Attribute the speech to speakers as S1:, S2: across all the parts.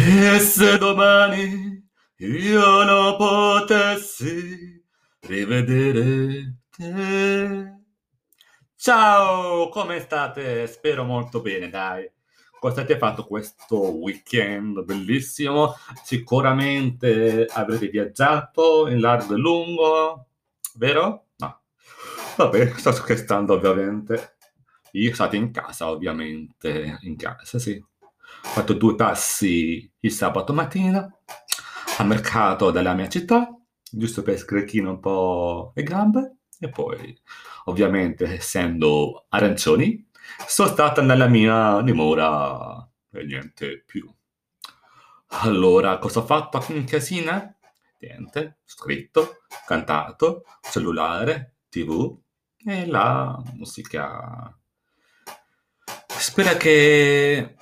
S1: E se domani io non potessi rivedere te. Ciao, come state? Spero molto bene, dai. Cosa avete fatto questo weekend bellissimo? Sicuramente avrete viaggiato in largo e lungo, vero? No. Vabbè, sto scherzando ovviamente. Io stato in casa, ovviamente, in casa, sì. Ho fatto due passi il sabato mattina al mercato della mia città, giusto per screcchire un po' le gambe, e poi, ovviamente, essendo arancioni, sono stata nella mia dimora e niente più. Allora, cosa ho fatto in casina? Niente, scritto, cantato, cellulare, tv e la musica. Spero che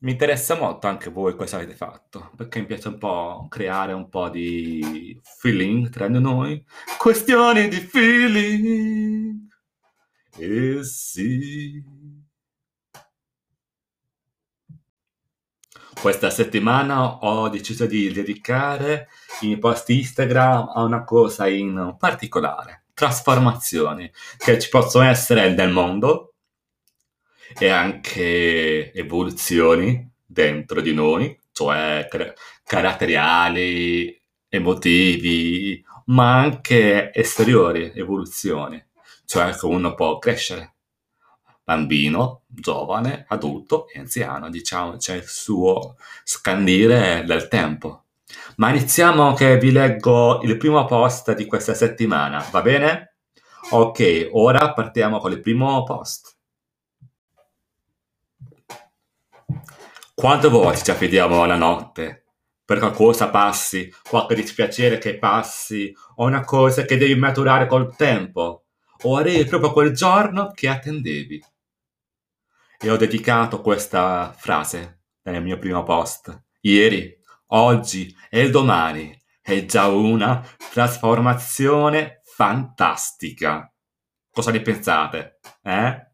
S1: mi interessa molto anche voi cosa avete fatto, perché mi piace un po' creare un po' di feeling tra di noi. Questioni di feeling. Eh sì. Questa settimana ho deciso di dedicare i miei post Instagram a una cosa in particolare, trasformazioni che ci possono essere nel mondo e anche evoluzioni dentro di noi, cioè car- caratteriali, emotivi, ma anche esteriori, evoluzioni, cioè che uno può crescere bambino, giovane, adulto e anziano, diciamo, c'è il suo scandire del tempo. Ma iniziamo che vi leggo il primo post di questa settimana, va bene? Ok, ora partiamo con il primo post. Quante volte ci affidiamo alla notte? Per qualcosa passi, qualche dispiacere che passi, o una cosa che devi maturare col tempo, o arrivi proprio quel giorno che attendevi e ho dedicato questa frase nel mio primo post. Ieri, oggi e domani è già una trasformazione fantastica. Cosa ne pensate? Eh?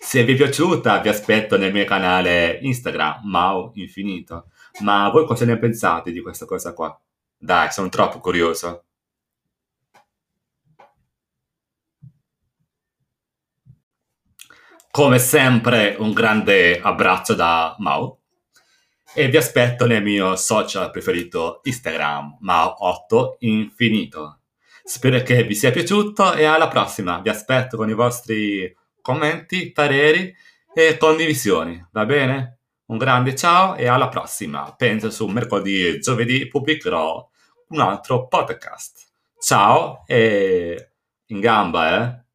S1: Se vi è piaciuta vi aspetto nel mio canale Instagram, Mao Infinito. Ma voi cosa ne pensate di questa cosa qua? Dai, sono troppo curioso. Come sempre un grande abbraccio da Mao e vi aspetto nel mio social preferito Instagram, Mao8 Infinito. Spero che vi sia piaciuto e alla prossima. Vi aspetto con i vostri commenti, pareri e condivisioni, va bene? Un grande ciao e alla prossima. Penso su mercoledì e giovedì pubblicherò un altro podcast. Ciao e in gamba, eh?